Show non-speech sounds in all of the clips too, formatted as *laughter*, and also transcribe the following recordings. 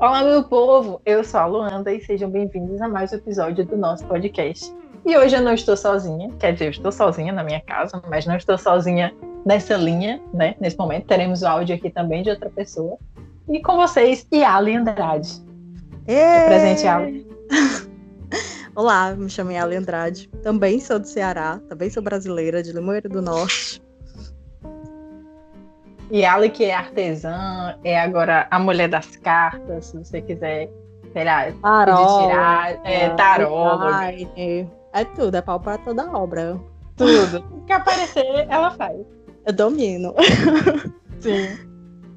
Olá, meu povo! Eu sou a Luanda e sejam bem-vindos a mais um episódio do nosso podcast. E hoje eu não estou sozinha, quer dizer, eu estou sozinha na minha casa, mas não estou sozinha nessa linha, né? Nesse momento, teremos o áudio aqui também de outra pessoa. E com vocês, Yali Andrade. Ei! Presente, Ali. Olá, me chamo Ali Andrade. Também sou do Ceará, também sou brasileira, de Limoeiro do Norte. E Ali, que é artesã, é agora a mulher das cartas, se você quiser, sei lá, Taró, tirar, é, taróloga, É tudo, é pau para toda obra. tudo. *laughs* O que aparecer, ela faz. Eu domino. *laughs* Sim.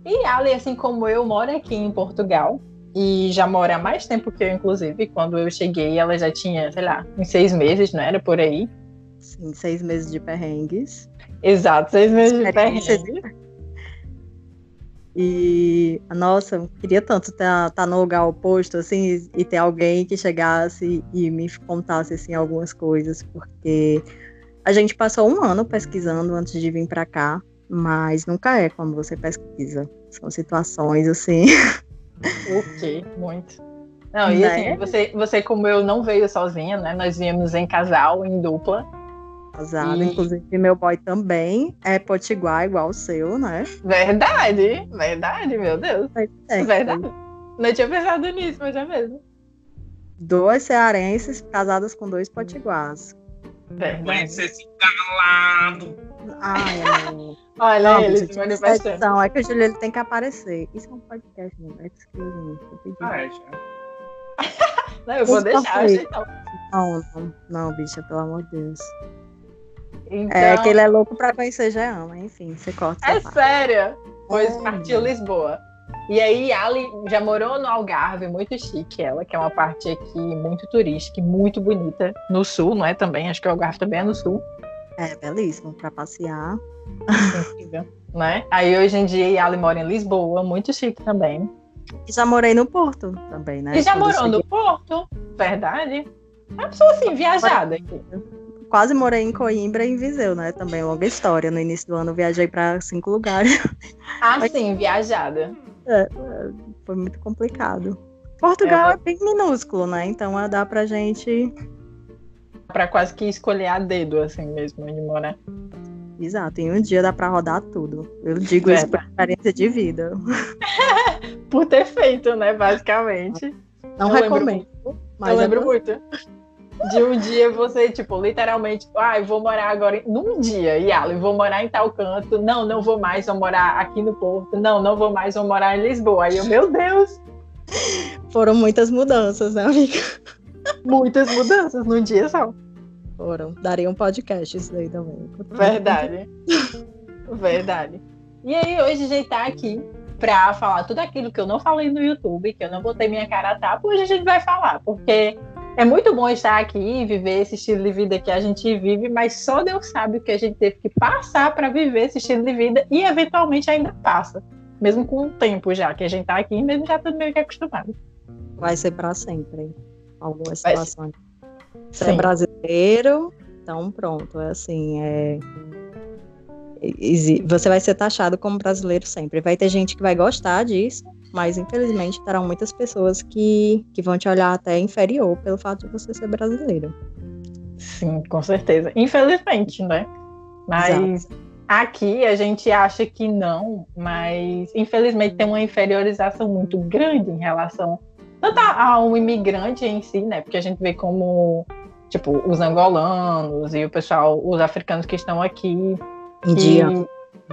E Ali, assim como eu, mora aqui em Portugal. E já mora há mais tempo que eu, inclusive. Quando eu cheguei, ela já tinha, sei lá, uns seis meses, não era por aí? Sim, seis meses de perrengues. Exato, seis meses de Experiência perrengue. E, nossa, eu queria tanto estar no lugar oposto, assim, e, e ter alguém que chegasse e me contasse, assim, algumas coisas, porque a gente passou um ano pesquisando antes de vir para cá, mas nunca é quando você pesquisa. São situações, assim, O quê? Muito. Não, e Né? assim, você, você como eu não veio sozinha, né? Nós viemos em casal, em dupla. Casado, E- inclusive meu boy também é potiguar igual o seu, né? Verdade, verdade, meu Deus. É, verdade. Não tinha pensado nisso, mas é mesmo. Duas cearenses casadas com dois potiguars. Verdade. Conhecer esse calado. Ai, *laughs* amor. Olha Não, ele bicho, se manifestando. é que o Júlio ele tem que aparecer. Isso é um podcast, não é exclusivo. eu pedi. Ah, é, já. *laughs* Não, eu vou Isso deixar, foi. então. Não, não, não, bicha, pelo amor de Deus. Então, É que ele é louco pra conhecer Jean, enfim, você corta É sério? Pois É. partiu Lisboa. E aí, Ali já morou no Algarve, muito chique ela, que é uma parte aqui muito turística e muito bonita. No sul, não é também? Acho que o Algarve também é no sul. É belíssimo pra passear. Incrível. Né? Aí hoje em dia, Ali mora em Lisboa, muito chique também. E já morei no Porto também, né? e já eu morou no Porto, verdade? É uma pessoa assim, viajada aqui. Quase morei em Coimbra e em Viseu, né? Também longa história. No início do ano eu viajei pra cinco lugares. *laughs* Assim, viajada. Foi muito complicado. Portugal É. é, bem minúsculo, né? Então ah, dá pra gente. Pra quase que escolher a dedo, assim mesmo, onde morar. Exato, em um dia dá pra rodar tudo. Eu digo isso por experiência de vida. *laughs* Por ter feito, né, basicamente. Não Eu lembro recomendo. Mas eu é lembro muito. De um dia você, tipo, literalmente, ah, eu vou morar agora em... num dia, Yala, eu vou morar em tal canto. Não, não vou mais, vou morar aqui no Porto. Não, não vou mais, vou morar em Lisboa. Aí eu, meu Deus, Foram muitas mudanças, né, amiga? muitas mudanças num dia só. Foram. Daria um podcast isso daí também. Verdade. Verdade. E aí, hoje a gente tá aqui pra falar tudo aquilo que eu não falei no YouTube, que eu não botei minha cara a tapa, hoje a gente vai falar, porque é muito bom estar aqui e viver esse estilo de vida que a gente vive, mas só Deus sabe o que a gente teve que passar para viver esse estilo de vida e eventualmente ainda passa. Mesmo com o tempo já, que a gente tá aqui, mesmo já tá meio que acostumado. Vai ser pra sempre. Algumas situações. Você Sim. é brasileiro, então pronto. É assim, é. Você vai ser taxado como brasileiro sempre. Vai ter gente que vai gostar disso, mas infelizmente terão muitas pessoas que, que vão te olhar até inferior pelo fato de você ser brasileiro. Sim, com certeza. Infelizmente, né? Mas aqui a gente acha que não, mas infelizmente tem uma inferiorização muito grande em relação tanto a- ao imigrante em si, né? Porque a gente vê como tipo os angolanos e o pessoal, os africanos que estão aqui.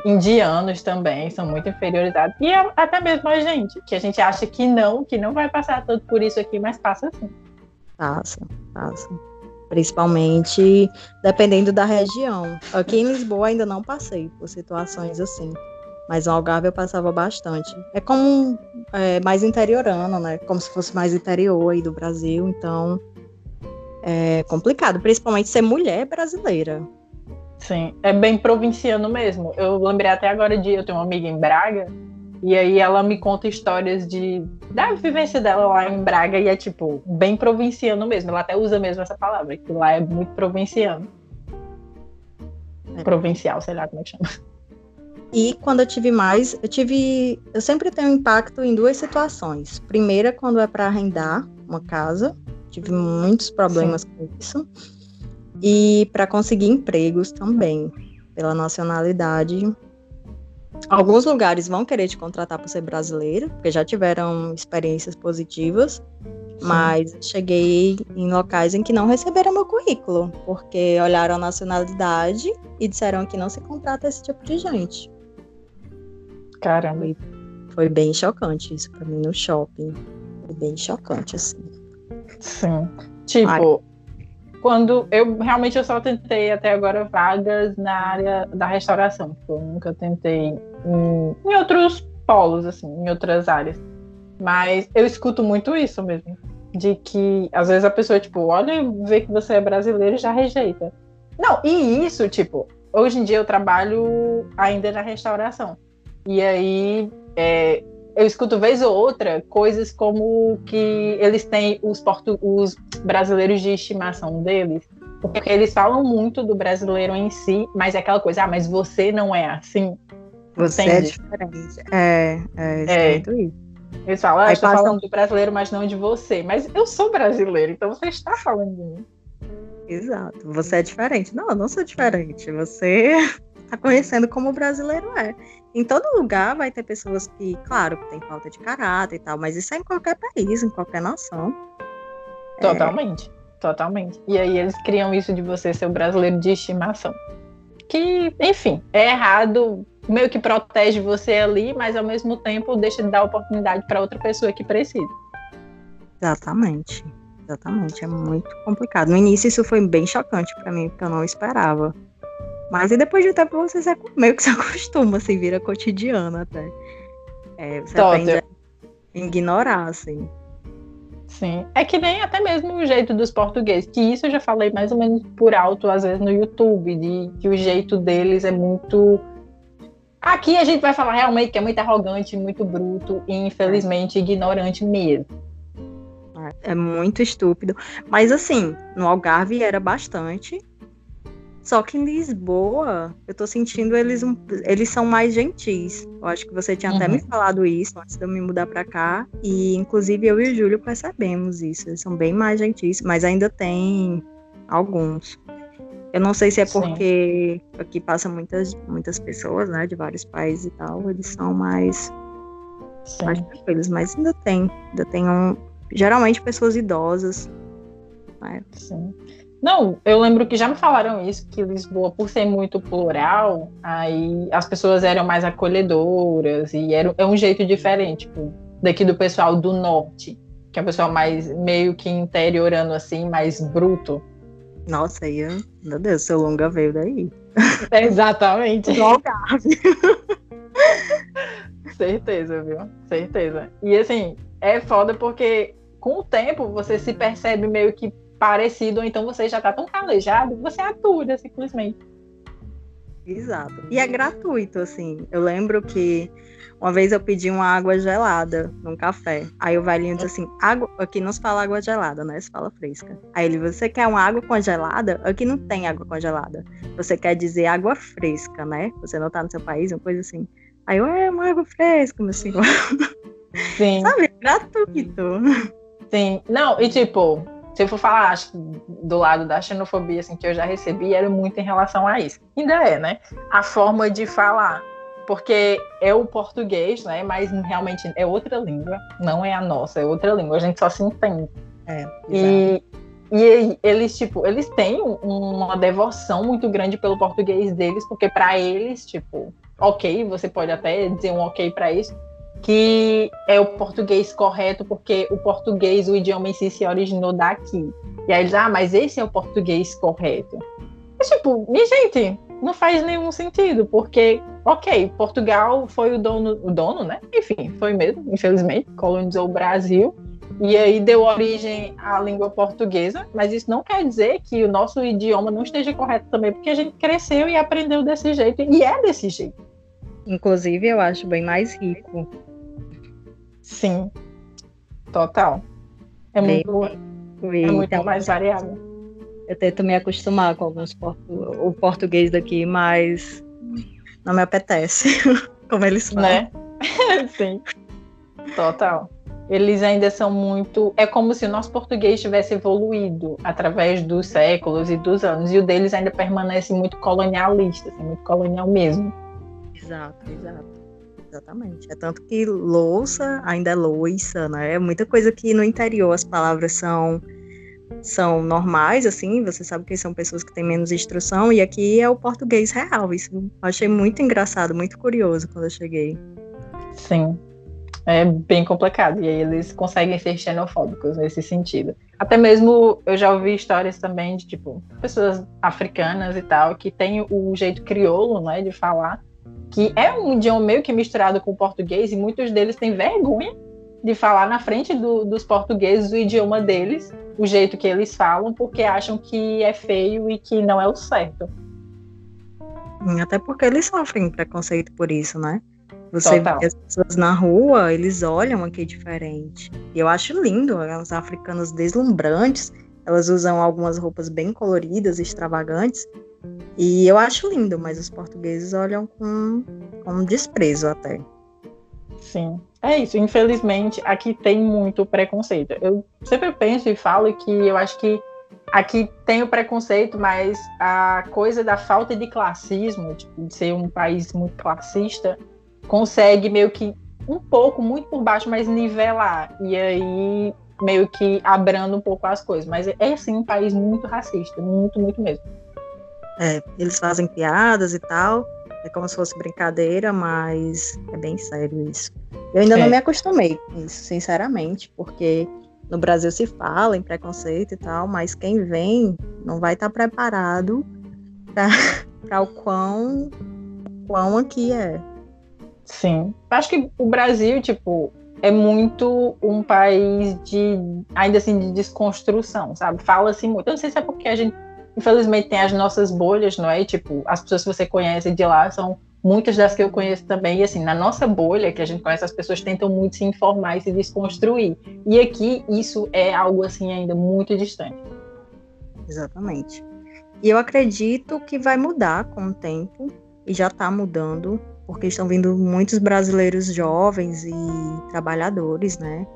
Indianos também são muito inferiorizados e até mesmo a gente, que a gente acha que não, que não vai passar tanto por isso aqui, mas passa sim. Passa, passa. Principalmente dependendo da região. Aqui em Lisboa ainda não passei por situações assim. Mas no Algarve eu passava bastante. É como é, mais interiorano, né? Como se fosse mais interior aí do Brasil. Então é complicado, principalmente ser mulher brasileira. Sim, é bem provinciano mesmo. Eu lembrei até agora de eu tenho uma amiga em Braga e aí ela me conta histórias de da vivência dela lá em Braga e é tipo bem provinciano mesmo. Ela até usa mesmo essa palavra, que lá é muito provinciano. Provincial, sei lá como é que chama. E quando eu tive mais, eu tive. Eu sempre tenho impacto em duas situações. Primeira, quando é para arrendar uma casa, tive muitos problemas Sim. com isso. E para conseguir empregos também, pela nacionalidade. Alguns lugares vão querer te contratar por ser brasileiro, porque já tiveram experiências positivas. Mas cheguei em locais em que não receberam meu currículo, porque olharam a nacionalidade e disseram que não se contrata esse tipo de gente. Caramba. Foi, foi bem chocante isso para mim no shopping. Foi bem chocante, assim. Sim. Tipo. Quando eu realmente eu só tentei até agora vagas na área da restauração. Tipo, eu nunca tentei em, em outros polos, assim, em outras áreas. Mas eu escuto muito isso mesmo. De que às vezes a pessoa, tipo, olha, vê que você é brasileiro e já rejeita. Não, e isso, tipo, hoje em dia eu trabalho ainda na restauração. E aí é, eu escuto vez ou outra coisas como que eles têm os, portu os brasileiros de estimação deles. Porque eles falam muito do brasileiro em si, mas é aquela coisa, ah, mas você não é assim. Você é Entende? é diferente. É, é, é. isso. Eles falam, ah, estou falando do brasileiro, mas não de você. Mas eu sou brasileiro, então você está falando de mim. Exato. Você é diferente. Não, eu não sou diferente. Você está *laughs* conhecendo como o brasileiro é. Em todo lugar vai ter pessoas que, claro, que tem falta de caráter e tal, mas isso é em qualquer país, em qualquer nação. Totalmente. É... Totalmente. E aí eles criam isso de você ser o brasileiro de estimação. Que, enfim, é errado meio que protege você ali, mas ao mesmo tempo deixa de dar oportunidade para outra pessoa que precisa. Exatamente. Exatamente, é muito complicado. No início isso foi bem chocante para mim, porque eu não esperava. Mas e depois de um tempo você se, meio que se acostuma, assim, vira cotidiano até. É, você aprende a ignorar, assim. Sim. É que nem até mesmo o jeito dos portugueses, que isso eu já falei mais ou menos por alto, às vezes, no YouTube, de que o jeito deles é muito Aqui a gente vai falar realmente que é muito arrogante, muito bruto e infelizmente ignorante mesmo. É muito estúpido. Mas assim, no Algarve era bastante. Só que em Lisboa, eu tô sentindo eles um, eles são mais gentis. Eu acho que você tinha uhum. até me falado isso antes de eu me mudar para cá. E inclusive eu e o Júlio percebemos isso. Eles são bem mais gentis, mas ainda tem alguns. Eu não sei se é porque Sim. aqui passa muitas, muitas pessoas, né, de vários países e tal, eles são mais, mais tranquilos, mas ainda tem, ainda tem um, geralmente pessoas idosas. Né? Sim. Não, eu lembro que já me falaram isso, que Lisboa, por ser muito plural, aí as pessoas eram mais acolhedoras e era, é um jeito diferente, tipo, daqui do pessoal do norte, que é o pessoal mais meio que interiorando assim, mais bruto. Nossa, aí, meu Deus, seu longa veio daí. *laughs* exatamente. *laughs* Certeza, viu? Certeza. E assim, é foda porque com o tempo você se percebe meio que parecido, ou então você já tá tão calejado que você atura simplesmente. Exato. E é gratuito, assim. Eu lembro que uma vez eu pedi uma água gelada num café. Aí o velhinho disse assim: água, aqui não se fala água gelada, né? Se fala fresca. Aí ele, você quer uma água congelada? Aqui não tem água congelada. Você quer dizer água fresca, né? Você não tá no seu país, uma coisa assim. Aí eu, é uma água fresca, meu senhor. Sim. *laughs* Sabe? Gratuito. Sim. Não, e tipo, se eu for falar, acho que do lado da xenofobia, assim, que eu já recebi, era muito em relação a isso. Ainda é, né? A forma de falar porque é o português, né? Mas realmente é outra língua, não é a nossa, é outra língua, a gente só se entende. É, e, e eles, tipo, eles têm uma devoção muito grande pelo português deles, porque para eles, tipo, ok, você pode até dizer um ok para isso, que é o português correto, porque o português, o idioma em si, se originou daqui. E aí eles, ah, mas esse é o português correto. Mas, tipo, minha gente, não faz nenhum sentido, porque, ok, Portugal foi o dono, o dono, né? Enfim, foi mesmo, infelizmente, colonizou o Brasil. E aí deu origem à língua portuguesa, mas isso não quer dizer que o nosso idioma não esteja correto também, porque a gente cresceu e aprendeu desse jeito, e é desse jeito. Inclusive, eu acho bem mais rico. Sim, total. É bem muito, é muito então, mais variável eu tento me acostumar com alguns portu... o português daqui, mas não me apetece, *laughs* como eles falam. Né? *laughs* Sim. Total. Eles ainda são muito. É como se o nosso português tivesse evoluído através dos séculos e dos anos, e o deles ainda permanece muito colonialista, assim, muito colonial mesmo. Exato, exato. Exatamente. É tanto que louça ainda é louça, né? É muita coisa que no interior as palavras são são normais, assim, você sabe que são pessoas que têm menos instrução, e aqui é o português real. Isso eu achei muito engraçado, muito curioso quando eu cheguei. Sim. É bem complicado. E aí eles conseguem ser xenofóbicos nesse sentido. Até mesmo eu já ouvi histórias também de, tipo, pessoas africanas e tal, que têm o jeito crioulo, né, de falar, que é um idioma meio que misturado com o português, e muitos deles têm vergonha de falar na frente do, dos portugueses o idioma deles, o jeito que eles falam, porque acham que é feio e que não é o certo. Até porque eles sofrem preconceito por isso, né? Você Total. vê as pessoas na rua, eles olham aqui diferente. E eu acho lindo, as africanas deslumbrantes, elas usam algumas roupas bem coloridas, extravagantes, e eu acho lindo, mas os portugueses olham com, com desprezo até. Sim, é isso. Infelizmente, aqui tem muito preconceito. Eu sempre penso e falo que eu acho que aqui tem o preconceito, mas a coisa da falta de classismo, tipo, de ser um país muito classista, consegue meio que um pouco, muito por baixo, mas nivelar. E aí meio que abrando um pouco as coisas. Mas é sim um país muito racista, muito, muito mesmo. É, eles fazem piadas e tal, é como se fosse brincadeira, mas é bem sério isso. Eu ainda é. não me acostumei com isso, sinceramente, porque no Brasil se fala em preconceito e tal, mas quem vem não vai estar preparado para *laughs* o quão, quão aqui é. Sim. Acho que o Brasil, tipo, é muito um país de, ainda assim, de desconstrução, sabe? Fala-se muito. Eu não sei se é porque a gente, infelizmente, tem as nossas bolhas, não é? E, tipo, as pessoas que você conhece de lá são muitas das que eu conheço também. E, assim, na nossa bolha, que a gente conhece, as pessoas tentam muito se informar e se desconstruir. E aqui, isso é algo, assim, ainda muito distante. Exatamente. E eu acredito que vai mudar com o tempo, e já está mudando porque estão vindo muitos brasileiros jovens e trabalhadores, né?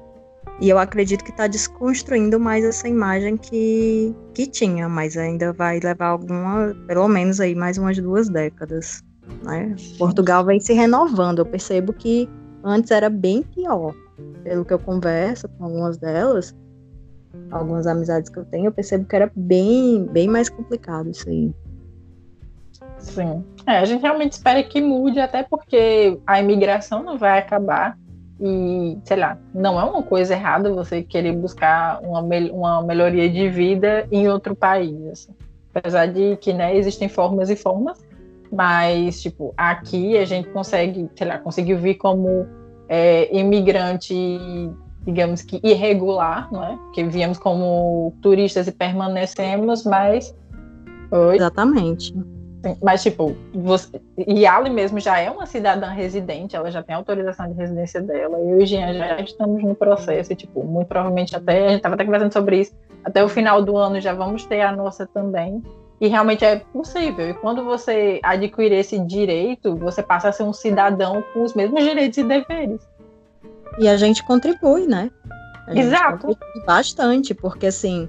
E eu acredito que está desconstruindo mais essa imagem que, que tinha, mas ainda vai levar alguma, pelo menos aí mais umas duas décadas, né? Portugal vem se renovando. Eu percebo que antes era bem pior. Pelo que eu converso com algumas delas, algumas amizades que eu tenho, eu percebo que era bem, bem mais complicado isso aí. Sim. É, a gente realmente espera que mude, até porque a imigração não vai acabar. E, sei lá, não é uma coisa errada você querer buscar uma, uma melhoria de vida em outro país. Assim. Apesar de que né, existem formas e formas, mas, tipo, aqui a gente consegue, sei lá, conseguiu vir como é, imigrante, digamos que irregular, não é? Porque viemos como turistas e permanecemos, mas. Oi? Exatamente. Mas, tipo, você... Yali mesmo já é uma cidadã residente, ela já tem autorização de residência dela. Eu e o Jean já estamos no processo, e, tipo, muito provavelmente até, a gente estava até conversando sobre isso, até o final do ano já vamos ter a nossa também. E realmente é possível. E quando você adquirir esse direito, você passa a ser um cidadão com os mesmos direitos e deveres. E a gente contribui, né? A Exato. Contribui bastante, porque assim,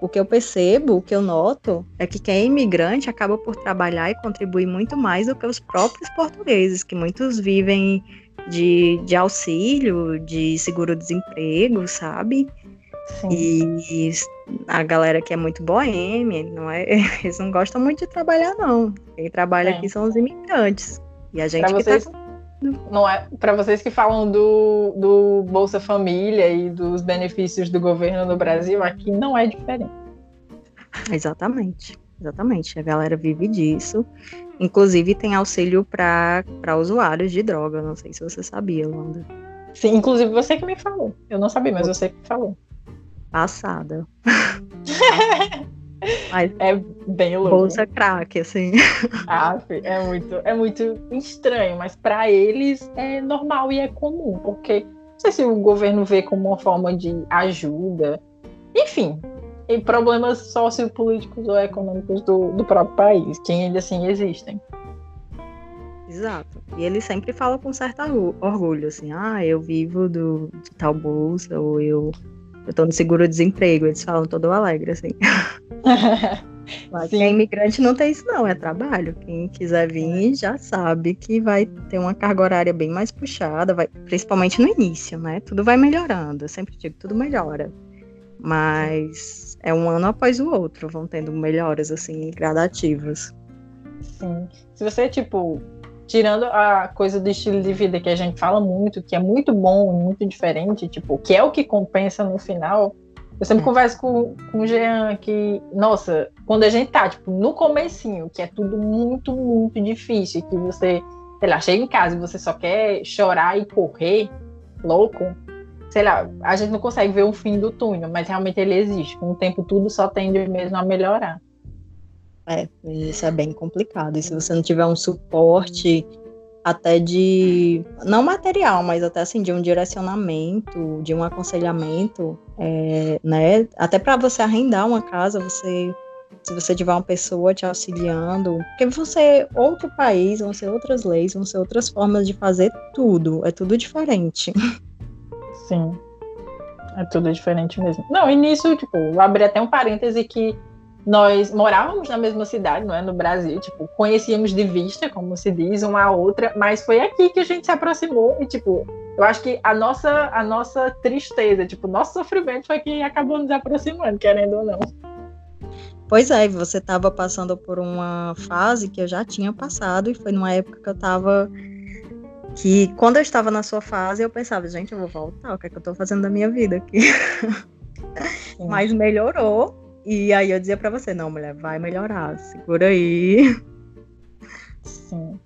o que eu percebo, o que eu noto, é que quem é imigrante acaba por trabalhar e contribuir muito mais do que os próprios portugueses, que muitos vivem de, de auxílio, de seguro-desemprego, sabe? Sim. E a galera que é muito boêmia, não é? *laughs* Eles não gostam muito de trabalhar, não. Quem trabalha é. aqui são os imigrantes. E a gente pra que tá vocês... tá não é para vocês que falam do, do Bolsa Família e dos benefícios do governo no Brasil, aqui não é diferente. Exatamente, exatamente. A galera vive disso. Inclusive tem auxílio para usuários de droga. Não sei se você sabia, Landa. Sim, inclusive você que me falou. Eu não sabia, mas você que falou. Passada. *laughs* Mas é bem louco. Bolsa crack, assim. Ah, é muito, é muito estranho, mas para eles é normal e é comum, porque não sei se o governo vê como uma forma de ajuda. Enfim, e problemas sociopolíticos ou econômicos do, do próprio país, que ainda assim existem. Exato. E ele sempre fala com certo orgulho, assim, ah, eu vivo do, de tal bolsa, ou eu, eu tô no seguro-desemprego. Eles falam todo alegre, assim. *laughs* Mas quem é imigrante não tem isso, não, é trabalho. Quem quiser vir já sabe que vai ter uma carga horária bem mais puxada, vai, principalmente no início, né? Tudo vai melhorando. Eu sempre digo, tudo melhora. Mas é um ano após o outro, vão tendo melhoras, assim, gradativas. Sim. Se você, tipo, tirando a coisa do estilo de vida que a gente fala muito, que é muito bom, muito diferente, tipo, que é o que compensa no final. Eu sempre é. converso com, com o Jean que, nossa, quando a gente tá, tipo, no comecinho, que é tudo muito, muito difícil, que você, sei lá, chega em casa e você só quer chorar e correr, louco, sei lá, a gente não consegue ver o fim do túnel, mas realmente ele existe. Com o tempo tudo só tende mesmo a melhorar. É, isso é bem complicado. E se você não tiver um suporte até de não material, mas até assim de um direcionamento, de um aconselhamento, é, né? Até para você arrendar uma casa, você se você tiver uma pessoa te auxiliando, porque você outro país, vão ser outras leis, vão ser outras formas de fazer tudo, é tudo diferente. *laughs* Sim. É tudo diferente mesmo. Não, e nisso, tipo, vou abrir até um parêntese que nós morávamos na mesma cidade, não é? No Brasil, tipo, conhecíamos de vista, como se diz, uma a outra, mas foi aqui que a gente se aproximou e, tipo, eu acho que a nossa, a nossa tristeza, tipo, nosso sofrimento foi que acabou nos aproximando, querendo ou não. Pois é, você estava passando por uma fase que eu já tinha passado e foi numa época que eu estava que quando eu estava na sua fase eu pensava, gente, eu vou voltar, o que é que eu estou fazendo da minha vida aqui? *laughs* Mas melhorou e aí eu dizia para você, não, mulher, vai melhorar, segura aí. Sim.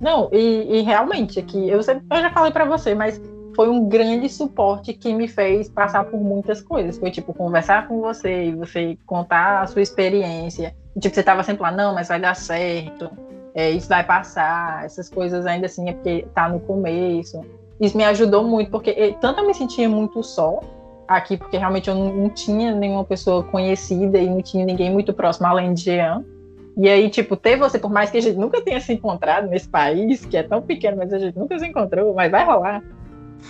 Não, e, e realmente aqui, eu, sempre, eu já falei para você, mas foi um grande suporte que me fez passar por muitas coisas. Foi tipo conversar com você e você contar a sua experiência. E, tipo, você tava sempre lá, não, mas vai dar certo, é, isso vai passar, essas coisas ainda assim é porque tá no começo. Isso me ajudou muito, porque tanto eu me sentia muito só, aqui, porque realmente eu não, não, tinha nenhuma pessoa conhecida e não tinha ninguém muito próximo além de Jean. E aí, tipo, ter você, por mais que a gente nunca tenha se encontrado nesse país, que é tão pequeno, mas a gente nunca se encontrou, mas vai rolar,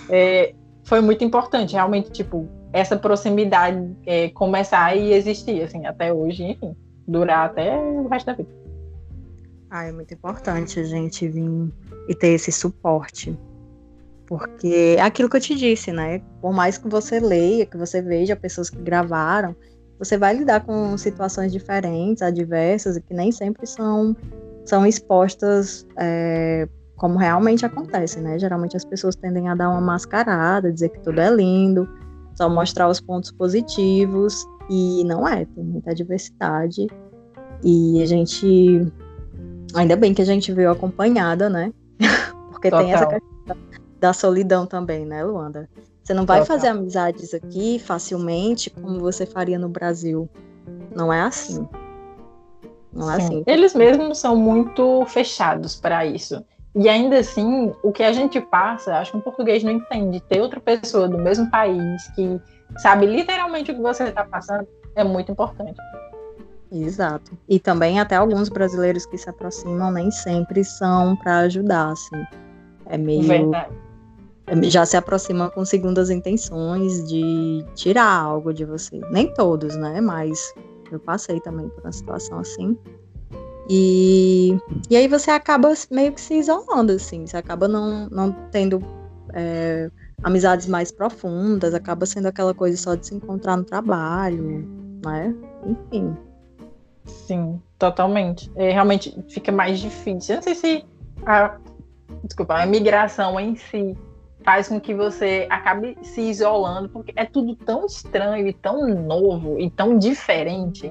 é, foi muito importante, realmente, tipo, essa proximidade é, começar e existir, assim, até hoje, enfim, durar até o resto da vida. Ah, é muito importante a gente vir e ter esse suporte porque é aquilo que eu te disse, né? Por mais que você leia, que você veja pessoas que gravaram, você vai lidar com situações diferentes, adversas, e que nem sempre são, são expostas é, como realmente acontece, né? Geralmente as pessoas tendem a dar uma mascarada, dizer que tudo é lindo, só mostrar os pontos positivos, e não é, tem muita diversidade. E a gente. Ainda bem que a gente veio acompanhada, né? *laughs* Porque Total. tem essa da solidão também, né, Luanda? Você não vai fazer amizades aqui facilmente como você faria no Brasil. Não é assim. Não é Sim. assim. Eles mesmos são muito fechados para isso. E ainda assim, o que a gente passa, acho que o português não entende. Ter outra pessoa do mesmo país que sabe literalmente o que você está passando é muito importante. Exato. E também até alguns brasileiros que se aproximam nem sempre são para ajudar, assim. É meio Verdade já se aproxima com segundas intenções de tirar algo de você. Nem todos, né? Mas eu passei também por uma situação assim. E, e aí você acaba meio que se isolando, assim. Você acaba não, não tendo é, amizades mais profundas, acaba sendo aquela coisa só de se encontrar no trabalho, né? Enfim. Sim, totalmente. É, realmente fica mais difícil. Eu não sei se a, desculpa, a migração em si faz com que você acabe se isolando, porque é tudo tão estranho e tão novo e tão diferente.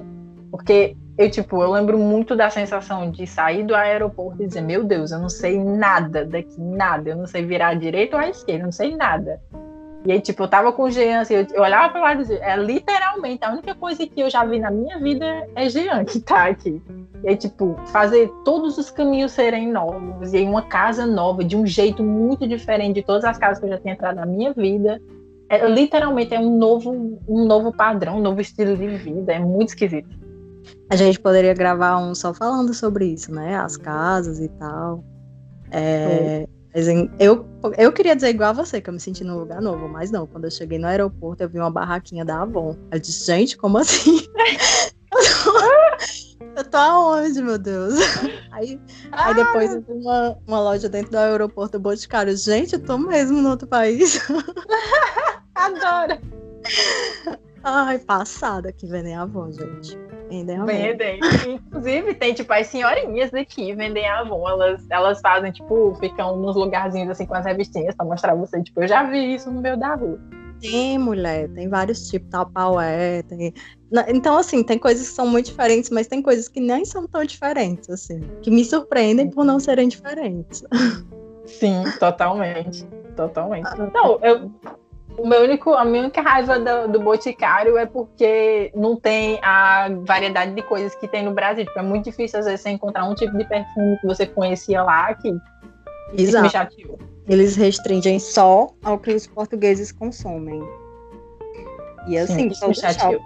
Porque eu, tipo, eu lembro muito da sensação de sair do aeroporto e dizer, meu Deus, eu não sei nada daqui, nada, eu não sei virar à direita ou à esquerda, eu não sei nada. E aí, tipo, eu tava com o Jean, assim, eu, eu olhava para lá e dizia, é literalmente, a única coisa que eu já vi na minha vida é Jean que tá aqui. E aí, tipo, fazer todos os caminhos serem novos, e aí uma casa nova, de um jeito muito diferente de todas as casas que eu já tinha entrado na minha vida. É, literalmente é um novo, um novo padrão, um novo estilo de vida, é muito esquisito. A gente poderia gravar um só falando sobre isso, né? As casas e tal. É, mas eu, eu queria dizer igual a você, que eu me senti num lugar novo, mas não. Quando eu cheguei no aeroporto, eu vi uma barraquinha da Avon. Eu disse, gente, como assim? *laughs* eu tô aonde, meu Deus? Aí, aí depois eu vi uma, uma loja dentro do aeroporto Boticário. Gente, eu tô mesmo no outro país. *laughs* Adoro. Ai, passada que vendem Avon, gente. Vendem Avon. Vendem. Inclusive, tem, tipo, as senhorinhas daqui vendem Avon. Elas, elas fazem, tipo, ficam nos lugarzinhos assim com as revistinhas pra mostrar você. Tipo, eu já vi isso no meio da rua. Tem, mulher, tem vários tipos, tal paué, tem. Então, assim, tem coisas que são muito diferentes, mas tem coisas que nem são tão diferentes, assim, que me surpreendem por não serem diferentes. Sim, totalmente. Totalmente. Não, eu. O meu único, a minha única raiva do, do Boticário é porque não tem a variedade de coisas que tem no Brasil. Tipo, é muito difícil, às vezes, você encontrar um tipo de perfume que você conhecia lá que isso me Exato. chateou. Eles restringem só ao que os portugueses consomem. E assim, Sim, todo, shopping,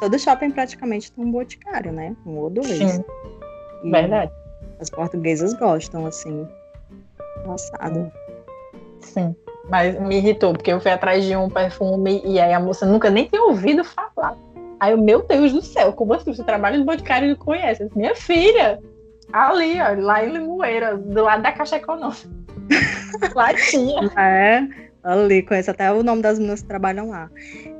todo shopping praticamente tem um boticário, né? Um ou dois. Sim, E verdade. As portuguesas gostam, assim. Passada. Sim. Mas me irritou, porque eu fui atrás de um perfume e aí a moça nunca nem tinha ouvido falar. Aí eu, meu Deus do céu, como assim? Você trabalha no Boticário e não conhece? Minha filha, ali, ó, lá em Limoeira, do lado da Caixa Econômica. *laughs* lá tinha. É, ali, conheço até o nome das meninas que trabalham lá.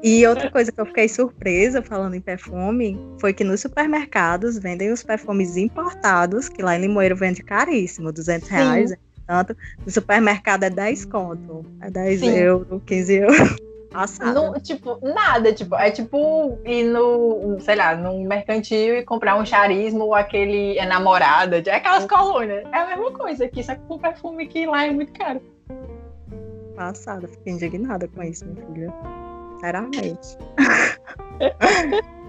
E outra coisa que eu fiquei surpresa falando em perfume foi que nos supermercados vendem os perfumes importados, que lá em Limoeiro vende caríssimo, 200 Sim. reais. né? Tanto, no supermercado é 10 conto, é 10 Sim. euros, 15 euros. *laughs* Passada. Não, tipo, nada, tipo, é tipo ir no, sei lá, num mercantil e comprar um charismo ou aquele é namorada, é aquelas colônias. É a mesma coisa aqui, só que com perfume que lá é muito caro. Passada, fiquei indignada com isso, minha filha. Sinceramente. *laughs*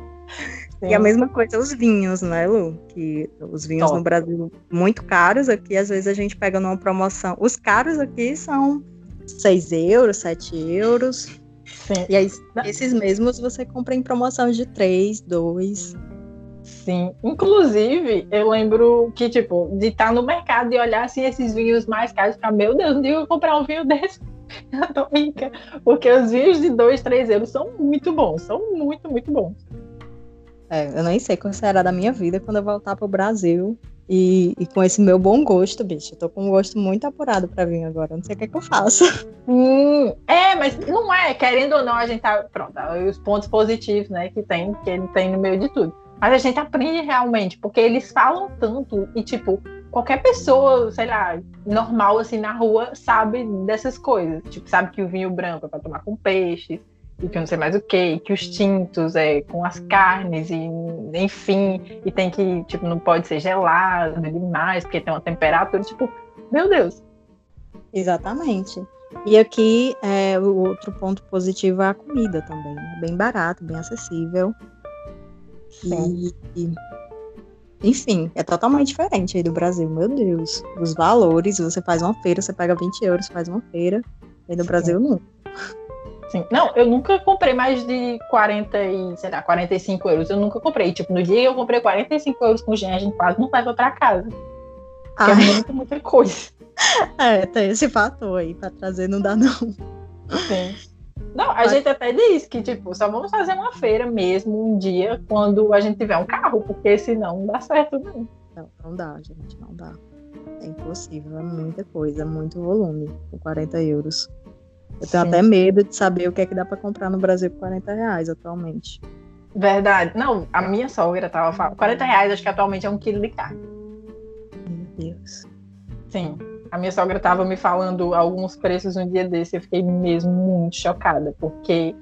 E a mesma coisa os vinhos, né, Lu? Que os vinhos Top. no Brasil muito caros aqui, às vezes a gente pega numa promoção. Os caros aqui são 6 euros, 7 euros. Sim, E aí, esses mesmos você compra em promoção de 3, 2. sim. Inclusive, eu lembro que, tipo, de estar no mercado e olhar assim esses vinhos mais caros ficar, meu Deus, não eu vou comprar um vinho *laughs* desse. Eu tô rica. Porque os vinhos de 2, 3 euros são muito bons. São muito, muito bons. É, eu nem sei qual será da minha vida quando eu voltar pro Brasil. E, e com esse meu bom gosto, bicho. Eu tô com um gosto muito apurado pra vinho agora. eu Não sei o que, é que eu faço. Hum, é, mas não é, querendo ou não, a gente tá. Pronto, aí os pontos positivos, né, que tem, que ele tem no meio de tudo. Mas a gente aprende realmente, porque eles falam tanto e, tipo, qualquer pessoa, sei lá, normal assim na rua sabe dessas coisas. Tipo, sabe que o vinho branco é pra tomar com peixes, e que eu não sei mais o que, que os tintos é com as carnes, e enfim, e tem que, tipo, não pode ser gelado demais, porque tem uma temperatura, tipo, meu Deus. Exatamente. E aqui, é, o outro ponto positivo é a comida também. né? Bem barato, bem acessível. E, e- enfim, é totalmente diferente aí do Brasil, meu Deus. Os valores, você faz uma feira, você paga 20 euros, faz uma feira. Aí no. Brasil, não. Sim. Não, eu nunca comprei mais de 40 e, sei lá, 45 euros. Eu nunca comprei. Tipo, no dia que eu comprei 45 euros com gin, a gente quase não leva pra casa. Porque é muita, muita coisa. *laughs* é, tem esse fator aí pra trazer, não dá não. Sim. Não, a gente até diz que, tipo, só vamos fazer uma feira mesmo um dia quando a gente tiver um carro, porque senão não dá certo, não. Não, não dá, gente, não dá. É impossível, é muita coisa, é muito volume por 40 euros. Eu tenho Sim. até medo de saber o que é que dá pra comprar no Brasil por 40 reais atualmente. Verdade. Não, a minha sogra tava falando. 40 reais, acho que atualmente é um quilo de carne. Meu Deus. Sim. A minha sogra tava me falando alguns preços um dia desse, eu fiquei mesmo muito chocada, porque,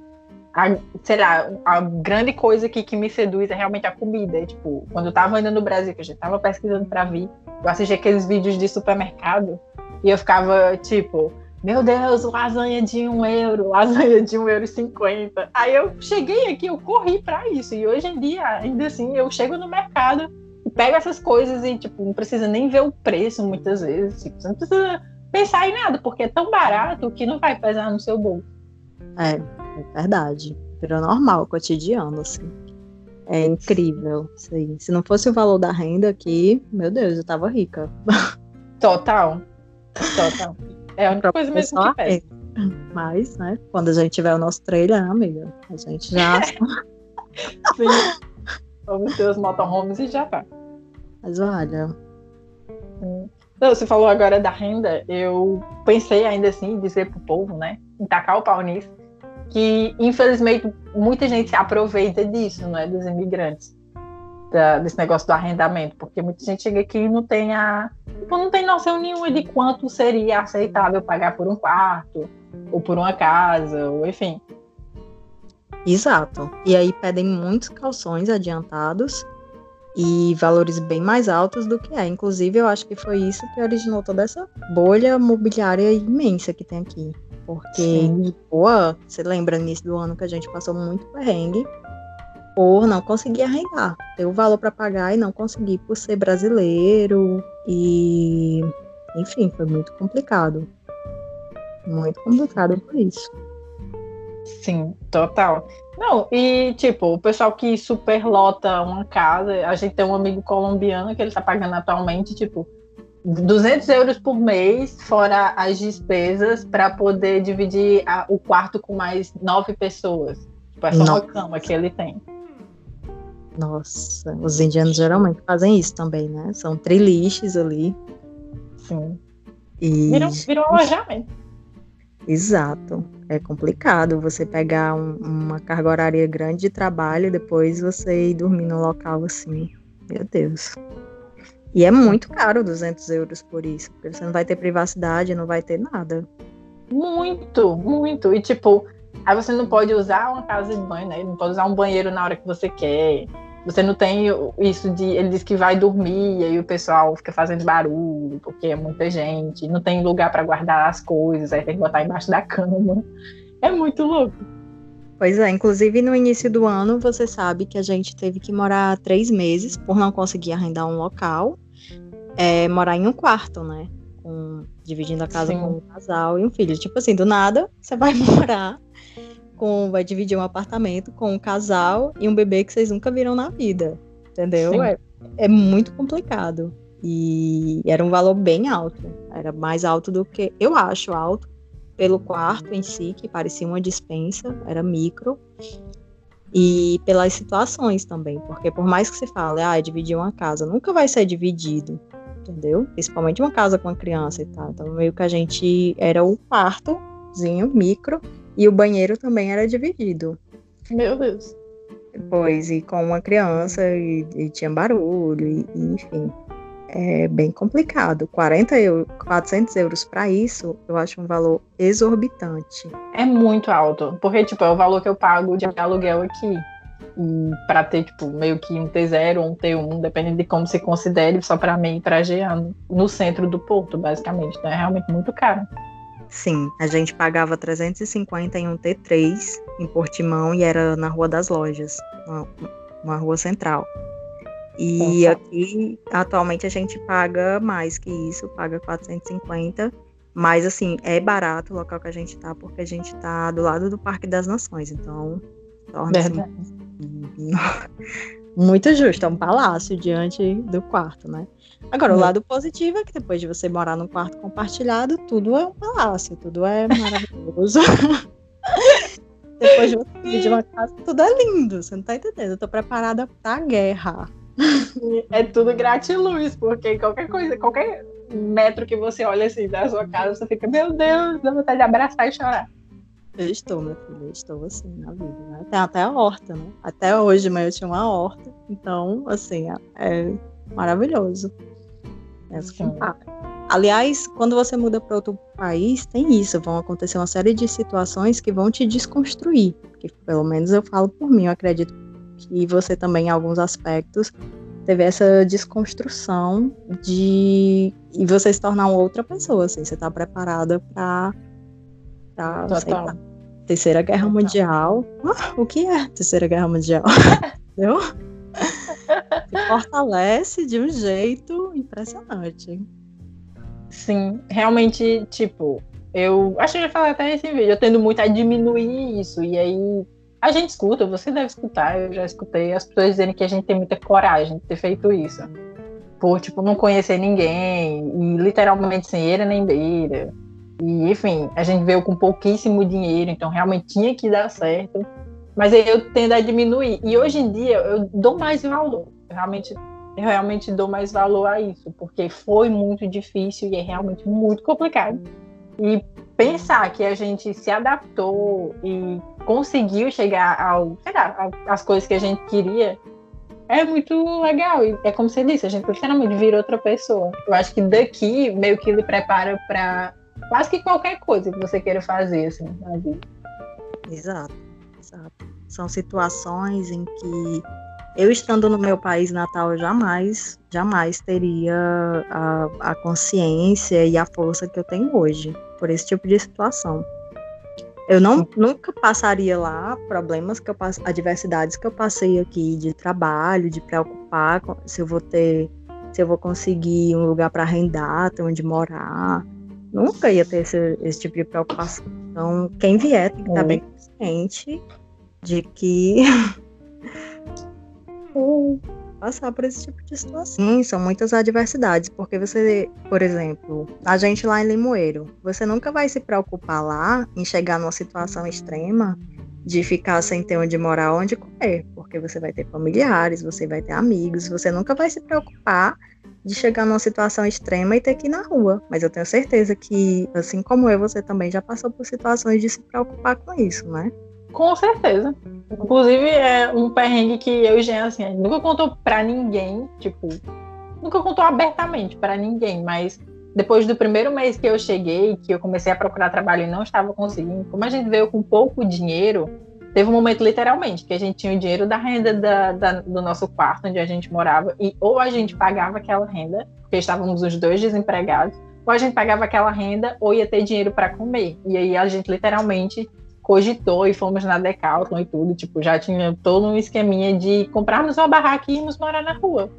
a, sei lá, a grande coisa que, que me seduz é realmente a comida. É, tipo, quando eu tava indo no Brasil, que a gente tava pesquisando pra vir, eu assisti aqueles vídeos de supermercado e eu ficava, tipo, meu Deus, lasanha de um euro, lasanha de um euro e cinquenta. Aí eu cheguei aqui, eu corri pra isso, e hoje em dia, ainda assim, eu chego no mercado e pego essas coisas e, tipo, não precisa nem ver o preço muitas vezes. Tipo, você não precisa pensar em nada, porque é tão barato que não vai pesar no seu bolso. É, é verdade. Virou normal, cotidiano, assim. É incrível isso aí. Se não fosse o valor da renda aqui, meu Deus, eu tava rica. *laughs* Total. Total. É a única coisa mesmo que pede. Mas, né, quando a gente tiver o nosso trailer, amiga, a gente já. *laughs* Sim. Vamos ter os motorhomes e já tá. Mas olha. Não, você falou agora da renda, eu pensei ainda assim em dizer pro povo, né? Em tacar o pau nisso, que infelizmente muita gente se aproveita disso, não é? Dos imigrantes. Da, desse negócio do arrendamento, porque muita gente chega aqui e não tem a. Tipo, não tem noção nenhuma de quanto seria aceitável pagar por um quarto, ou por uma casa, ou enfim. Exato. E aí pedem muitos calções adiantados e valores bem mais altos do que é. Inclusive, eu acho que foi isso que originou toda essa bolha mobiliária imensa que tem aqui. Porque Lisboa, você lembra no início do ano que a gente passou muito perrengue por não conseguir arrendar. Ter o valor para pagar e não conseguir por ser brasileiro. E, enfim, foi muito complicado. Muito complicado por isso. Sim, total. Não, e tipo, o pessoal que superlota uma casa, a gente tem um amigo colombiano que ele tá pagando atualmente, tipo, 200 euros por mês, fora as despesas, para poder dividir a, o quarto com mais nove pessoas. Tipo, é só uma cama que ele tem. Nossa, os indianos geralmente fazem isso também, né? São triliches ali. Sim. E... Virou, virou um alojamento. Exato. É complicado você pegar um, uma carga horária grande de trabalho e depois você ir dormir no local assim. Meu Deus. E é muito caro 200 euros por isso, porque você não vai ter privacidade, não vai ter nada. Muito, muito. E tipo, aí você não pode usar uma casa de banho, né? Não pode usar um banheiro na hora que você quer. Você não tem isso de. Ele diz que vai dormir e aí o pessoal fica fazendo barulho, porque é muita gente, não tem lugar para guardar as coisas, aí tem que botar embaixo da cama. É muito louco. Pois é, inclusive no início do ano você sabe que a gente teve que morar três meses por não conseguir arrendar um local, é, morar em um quarto, né? Dividindo a casa Sim. com um casal e um filho. Tipo assim, do nada você vai *laughs* morar com. Vai dividir um apartamento com um casal e um bebê que vocês nunca viram na vida. Entendeu? É, é, muito complicado. E era um valor bem alto. Era mais alto do que. Eu acho alto pelo quarto em si, que parecia uma dispensa, era micro. E pelas situações também, porque por mais que você fale, ah, dividir uma casa, nunca vai ser dividido, entendeu? Principalmente uma casa com uma criança e tal. Então, meio que a gente era o quartozinho micro e o banheiro também era dividido. Meu Deus. Pois, e com uma criança, e, e tinha barulho, e, e, enfim. É bem complicado. 40 euros, 400 euros para isso, eu acho um valor exorbitante. É muito alto, porque, tipo, é o valor que eu pago de aluguel aqui. para ter, tipo, meio que um T0 ou um T1, dependendo de como você considere, só para mim e para Jean, no centro do porto, basicamente. Então é realmente muito caro. Sim, a gente pagava 350 em um T3 em Portimão e era na Rua das Lojas, uma, uma rua central. E aqui, atualmente, a gente paga mais que isso, paga 450. Mas, assim, é barato o local que a gente tá, porque a gente tá do lado do Parque das Nações. Então, torna-se *laughs* muito justo. É um palácio diante do quarto, né? Agora, o lado positivo é que depois de você morar num quarto compartilhado, tudo é um palácio, tudo é maravilhoso. *laughs* depois de você dividir uma casa, tudo é lindo. Você não tá entendendo? Eu tô preparada pra guerra. É tudo gratiluz, porque qualquer coisa, qualquer metro que você olha assim da sua casa, você fica, meu Deus, dá vontade de abraçar e chorar. Eu estou, meu filho, eu estou assim na vida. Né? Tem até a horta, né? Até hoje, mas eu tinha uma horta. Então, assim, é maravilhoso. Aliás, quando você muda para outro país, tem isso, vão acontecer uma série de situações que vão te desconstruir. Que pelo menos eu falo por mim, eu acredito que você também, em alguns aspectos, teve essa desconstrução de e você se tornar uma outra pessoa, assim, você está preparada para para Terceira Guerra Total. Mundial. Ah, o que é Terceira Guerra Mundial? *laughs* Entendeu? Fortalece de um jeito impressionante. Sim, realmente, tipo, eu acho que eu já falei até nesse vídeo, eu tendo muito a diminuir isso, e aí a gente escuta, você deve escutar, eu já escutei as pessoas dizendo que a gente tem muita coragem de ter feito isso. por tipo não conhecer ninguém e literalmente sem eira nem beira. E enfim, a gente veio com pouquíssimo dinheiro, então realmente tinha que dar certo. Mas aí eu tendo a diminuir. E hoje em dia eu dou mais valor. Eu realmente eu realmente dou mais valor a isso, porque foi muito difícil e é realmente muito complicado. E pensar que a gente se adaptou e conseguiu chegar ao, sei lá, às coisas que a gente queria, é muito legal. E é como você disse, a gente literalmente vira outra pessoa. Eu acho que daqui meio que lhe prepara para quase que qualquer coisa que você queira fazer, assim. Exato, exato. São situações em que eu estando no meu país natal jamais, jamais teria a, a consciência e a força que eu tenho hoje por esse tipo de situação. Eu não, nunca passaria lá problemas que eu adversidades que eu passei aqui de trabalho, de preocupar com, se eu vou ter, se eu vou conseguir um lugar para arrendar, ter onde morar. Nunca ia ter esse, esse tipo de preocupação. Então, quem vier tem que estar bem consciente de que *laughs* passar por esse tipo de situação. Sim, são muitas adversidades, porque você, por exemplo, a gente lá em Limoeiro, você nunca vai se preocupar lá em chegar numa situação extrema de ficar sem ter onde morar, onde comer, porque você vai ter familiares, você vai ter amigos, você nunca vai se preocupar de chegar numa situação extrema e ter que ir na rua. Mas eu tenho certeza que, assim como eu, você também já passou por situações de se preocupar com isso, né? Com certeza. Inclusive, é um perrengue que eu e Jean, assim, nunca contou pra ninguém, tipo, nunca contou abertamente pra ninguém, mas depois do primeiro mês que eu cheguei, que eu comecei a procurar trabalho e não estava conseguindo, como a gente veio com pouco dinheiro, teve um momento literalmente que a gente tinha o dinheiro da renda da, da, do nosso quarto onde a gente morava e ou a gente pagava aquela renda, porque estávamos os dois desempregados, ou a gente pagava aquela renda ou ia ter dinheiro para comer. E aí a gente literalmente cogitou e fomos na Decathlon e tudo, tipo, já tinha todo um esqueminha de comprarmos uma barraca e irmos morar na rua.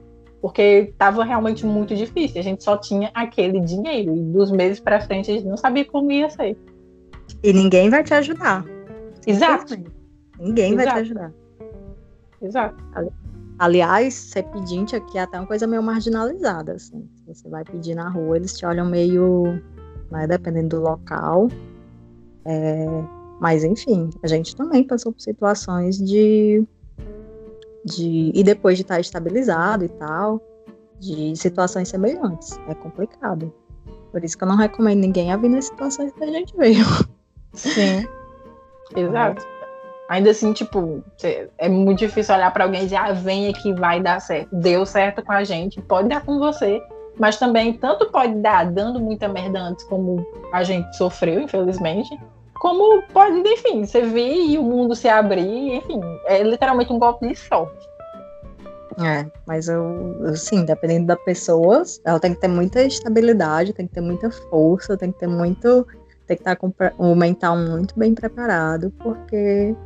Porque estava realmente muito difícil, a gente só tinha aquele dinheiro e dos meses para frente a gente não sabia como ia ser. E ninguém vai te ajudar. Exato. Ninguém Exato. vai te ajudar. Exato. Aliás, ser pedinte aqui é até uma coisa meio marginalizada, assim. Você vai pedir na rua, eles te olham meio, né, dependendo do local. É, mas, enfim, a gente também passou por situações de. de e depois de estar estabilizado e tal, de situações semelhantes. É complicado. Por isso que eu não recomendo ninguém a vir nas situações que a gente veio. Sim. *laughs* Exato. Ainda assim, tipo, é muito difícil olhar para alguém e dizer, ah, vem aqui, vai dar certo. Deu certo com a gente, pode dar com você. Mas também, tanto pode dar dando muita merda antes, como a gente sofreu, infelizmente, como pode, enfim, você vir e o mundo se abrir, enfim, é literalmente um golpe de sorte. É, mas eu, assim, dependendo da pessoa, ela tem que ter muita estabilidade, tem que ter muita força, tem que ter muito. Tem que estar com o mental muito bem preparado, porque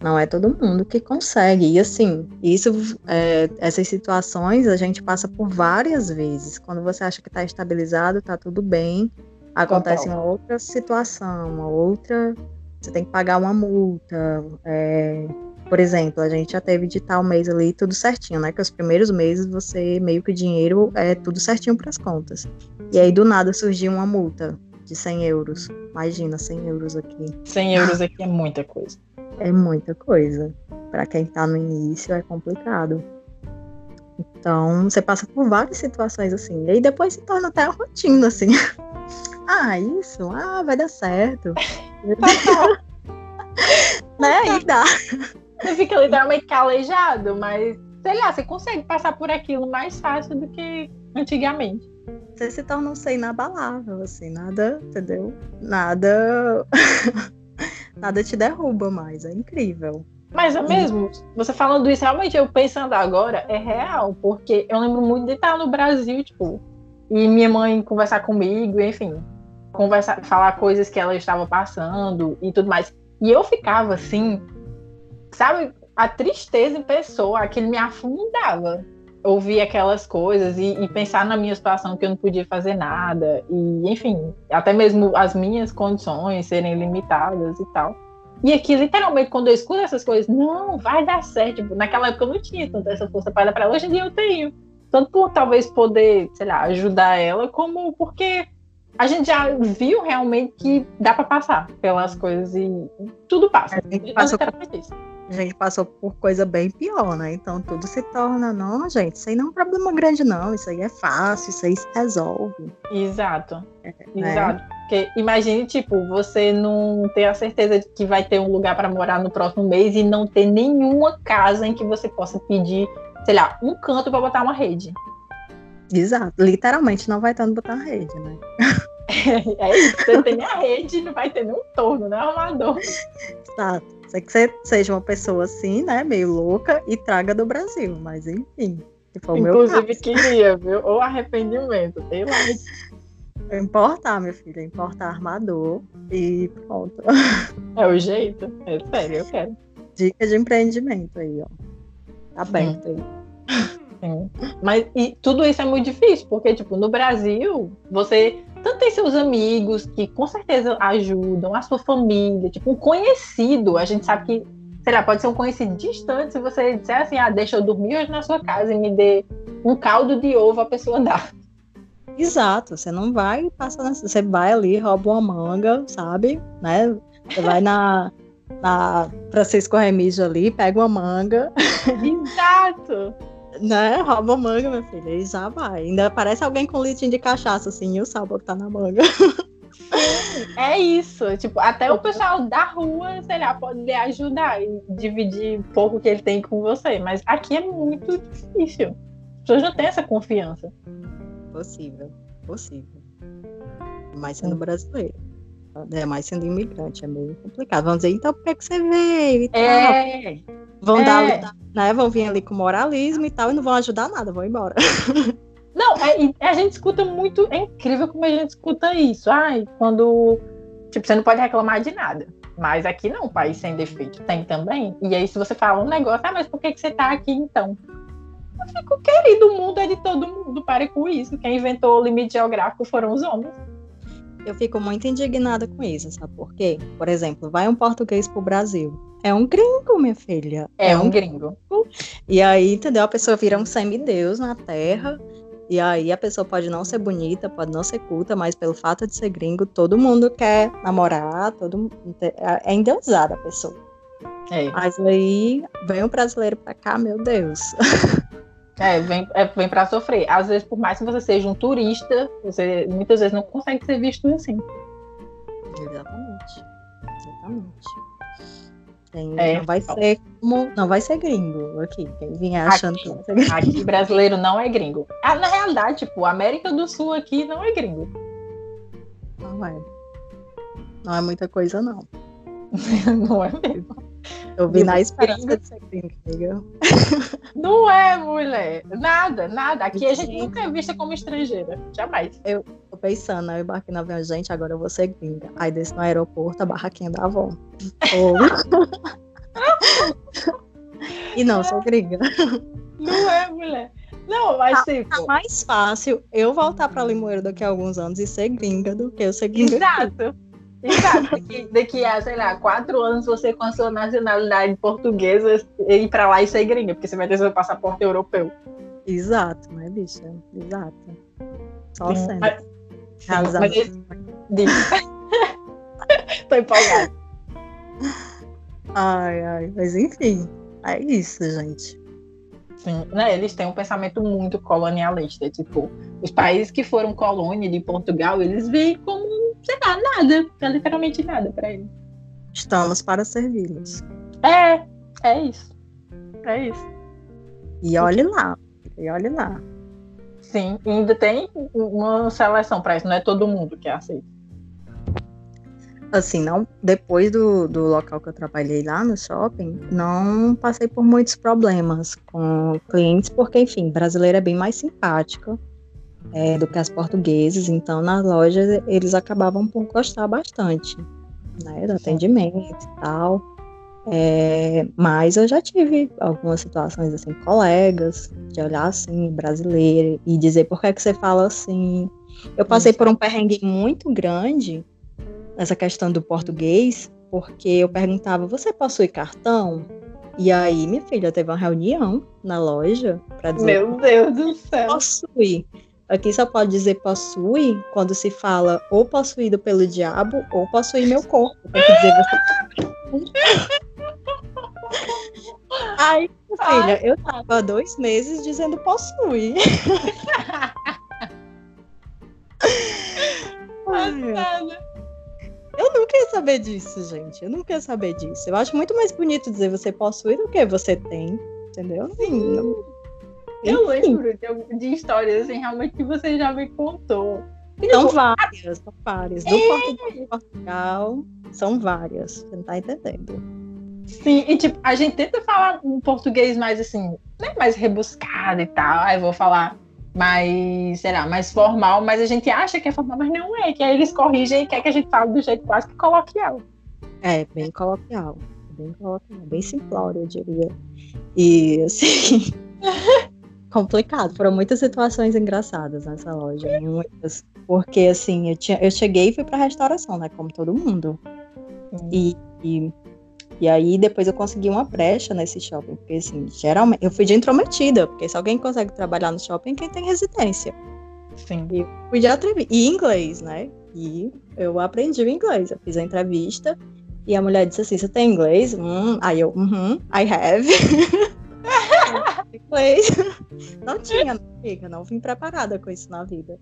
não é todo mundo que consegue. E assim, isso, é, essas situações a gente passa por várias vezes. Quando você acha que está estabilizado, está tudo bem, acontece Total. uma outra situação, uma outra. Você tem que pagar uma multa. É, por exemplo, a gente já teve de tal mês ali tudo certinho, né? Que os primeiros meses você meio que o dinheiro é tudo certinho para as contas. E aí do nada surgiu uma multa de 100 euros. Imagina, 100 euros aqui. 100 euros aqui é muita coisa. É muita coisa. Para quem tá no início é complicado. Então, você passa por várias situações assim. E aí depois se torna até a rotina, assim. *laughs* ah, isso, ah, vai dar certo. *laughs* né? E dá. Você fica literalmente calejado, mas sei lá, você consegue passar por aquilo mais fácil do que antigamente. Você se torna um ser inabalável, assim, nada, entendeu? Nada. *laughs* nada te derruba mais, é incrível. Mas é mesmo, você falando isso, realmente eu pensando agora, é real, porque eu lembro muito de estar no Brasil, tipo, e minha mãe conversar comigo, enfim, conversar, falar coisas que ela estava passando e tudo mais. E eu ficava assim, sabe, a tristeza em pessoa, aquilo me afundava. Ouvir aquelas coisas e, e, pensar na minha situação que eu não podia fazer nada, e enfim, até mesmo as minhas condições serem limitadas e tal. E aqui, literalmente, quando eu escuto essas coisas, não, vai dar certo. Tipo, naquela época eu não tinha tanta essa força para dar para ela, hoje em dia eu tenho tanto por talvez poder, sei lá, ajudar ela, como porque a gente já viu realmente que dá para passar pelas coisas e tudo passa. A gente passou, a gente passou por coisa bem pior, né? Então tudo se torna, não, gente, isso aí não é um problema grande, não. Isso aí é fácil, isso aí se resolve. Exato. É, Exato. Né? Porque imagine, tipo, você não ter a certeza de que vai ter um lugar para morar no próximo mês e não ter nenhuma casa em que você possa pedir, sei lá, um canto para botar uma rede. Exato, literalmente não vai no botar rede, né? É, *laughs* é isso, você tem a rede, não vai ter nenhum torno, né, armador. Exato. Sei que você seja uma pessoa assim, né, meio louca e traga do Brasil, mas enfim. Inclusive queria, viu? Ou arrependimento, sei lá. Importar, meu filho, importar armador e pronto. *laughs* É o jeito? É sério, eu quero. Dica de empreendimento aí, ó. Tá aberto aí. Sim. Mas e tudo isso é muito difícil, porque, tipo, no Brasil, você tanto tem seus amigos que com certeza ajudam, a sua família, tipo, um conhecido, a gente sabe que, sei lá, pode ser um conhecido distante, se você disser assim, ah, deixa eu dormir hoje na sua casa e me dê um caldo de ovo, a pessoa dá. Exato, você não vai passar, você vai ali, rouba uma manga, sabe, né, você vai na, na Francisco Remígio ali, pega uma manga. *laughs* Exato! Né? Rouba manga, meu filho. E já vai. Ainda parece alguém com litinho de cachaça, assim, e o sabor que tá na manga. *laughs* É isso. Tipo, até o pessoal da rua, sei lá, pode lhe ajudar e dividir pouco que ele tem com você. Mas aqui é muito difícil. As pessoas não têm essa confiança. Possível, possível. Mas sendo brasileiro. É, mais sendo imigrante, é meio complicado. Vamos dizer, então por que, que você veio? É. Vão é. dar, né? Vão vir ali com moralismo e tal, e não vão ajudar nada, vão embora. *laughs* Não, é, a gente escuta muito, é incrível como a gente escuta isso. Ai, quando. Tipo, você não pode reclamar de nada. Mas aqui não, país sem defeito tem também. E aí, se você fala um negócio, ah, mas por que, que você tá aqui então? Eu fico, querido, o mundo é de todo mundo, pare com isso. Quem inventou o limite geográfico foram os homens. Eu fico muito indignada com isso, sabe por quê? Por exemplo, vai um português pro Brasil. É um gringo, minha filha. É, é um gringo. E aí, entendeu? A pessoa vira um semideus na Terra. E aí a pessoa pode não ser bonita, pode não ser culta, mas pelo fato de ser gringo, todo mundo quer namorar, todo é endeusada a pessoa. É. Mas aí vem um brasileiro pra cá, meu Deus. *laughs* É, vem, é, vem para sofrer. Às vezes, por mais que você seja um turista, você muitas vezes não consegue ser visto assim. Exatamente. Exatamente. Tem, é, não vai ser como. Não vai ser gringo aqui. Quem vinha achando aqui, que vai ser gringo. Aqui brasileiro não é gringo. Ah, na realidade, tipo, a América do Sul aqui não é gringo. Não é. Não é muita coisa, não. *laughs* não é mesmo. Eu vi na esperança de ser gringa. *laughs* Não é, mulher. Nada, nada. Aqui a gente nunca é vista como estrangeira. Jamais. Eu tô pensando, eu embarquei no avião, gente, agora eu vou ser gringa. Aí desço no aeroporto, a barraquinha da avó. *laughs* e não, sou gringa. Não é, mulher. Não, mas tá, tipo. Tá mais fácil eu voltar pra Limoeiro daqui a alguns anos e ser gringa do que eu ser gringa. Exato. Aqui. Exato, daqui, daqui a, sei lá, quatro anos você com a sua nacionalidade portuguesa ir pra lá e ser gringa, porque você vai ter seu passaporte europeu. Exato, né, bicha? Exato. Só sendo. Mas. *laughs* Tô empolgada. Ai, ai, mas enfim, é isso, gente. Sim, né? Eles têm um pensamento muito colonialista. Tipo, os países que foram colônia de Portugal, eles veem como sei lá, nada. É literalmente nada para ele. Estamos para servi-los. É, é isso. É isso. E olhe lá. E olhe lá. Sim, ainda tem uma seleção para isso, não é todo mundo que aceita. Assim, não, depois do, do local que eu trabalhei lá no shopping, não passei por muitos problemas com clientes, porque, enfim, brasileira é bem mais simpática é, do que as portuguesas, então na loja eles acabavam por gostar bastante né, do atendimento e tal. É, mas eu já tive algumas situações assim, colegas, de olhar assim, brasileira, e dizer por que, é que você fala assim. Eu passei por um perrengue muito grande nessa questão do português, porque eu perguntava, você possui cartão? E aí, minha filha, teve uma reunião na loja para dizer Meu Deus do céu. possui. Aqui só pode dizer possui quando se fala ou possuído pelo diabo ou possuir meu corpo. Tem que dizer você. *laughs* Aí, filha, eu tava há dois meses dizendo possui. *laughs* Ai, Passada. Eu nunca ia saber disso, gente. Eu nunca ia saber disso. Eu acho muito mais bonito dizer você possui do que você tem. Entendeu? Assim, não- Eu Enfim, lembro de, de histórias assim, realmente que você já me contou. E, São tipo, várias, são várias. Do de Portugal, são várias. Você não tá entendendo. Sim, e tipo, a gente tenta falar um português mais assim, né, mais rebuscado e tal. Aí eu vou falar mais, sei lá, mais formal, mas a gente acha que é formal, mas não é, que aí eles corrigem e quer que a gente fale do jeito quase que coloquial. É, bem coloquial. Bem coloquial, bem simplório, eu diria. E, assim, *laughs* complicado. Foram muitas situações engraçadas nessa loja, muitas. Porque, assim, eu, tinha, eu cheguei e fui pra restauração, né, como todo mundo. E, e, e aí, depois eu consegui uma brecha nesse shopping, porque, assim, geralmente, eu fui de intrometida, porque se alguém consegue trabalhar no shopping, é quem tem residência. Sim. Fui de atrevi- E inglês, né? E eu aprendi o inglês. Eu fiz a entrevista e a mulher disse assim: Você tem inglês? Hum. Aí eu, uhum, I have. *laughs* *laughs* inglês. Não tinha, amiga, não vim preparada com isso na vida.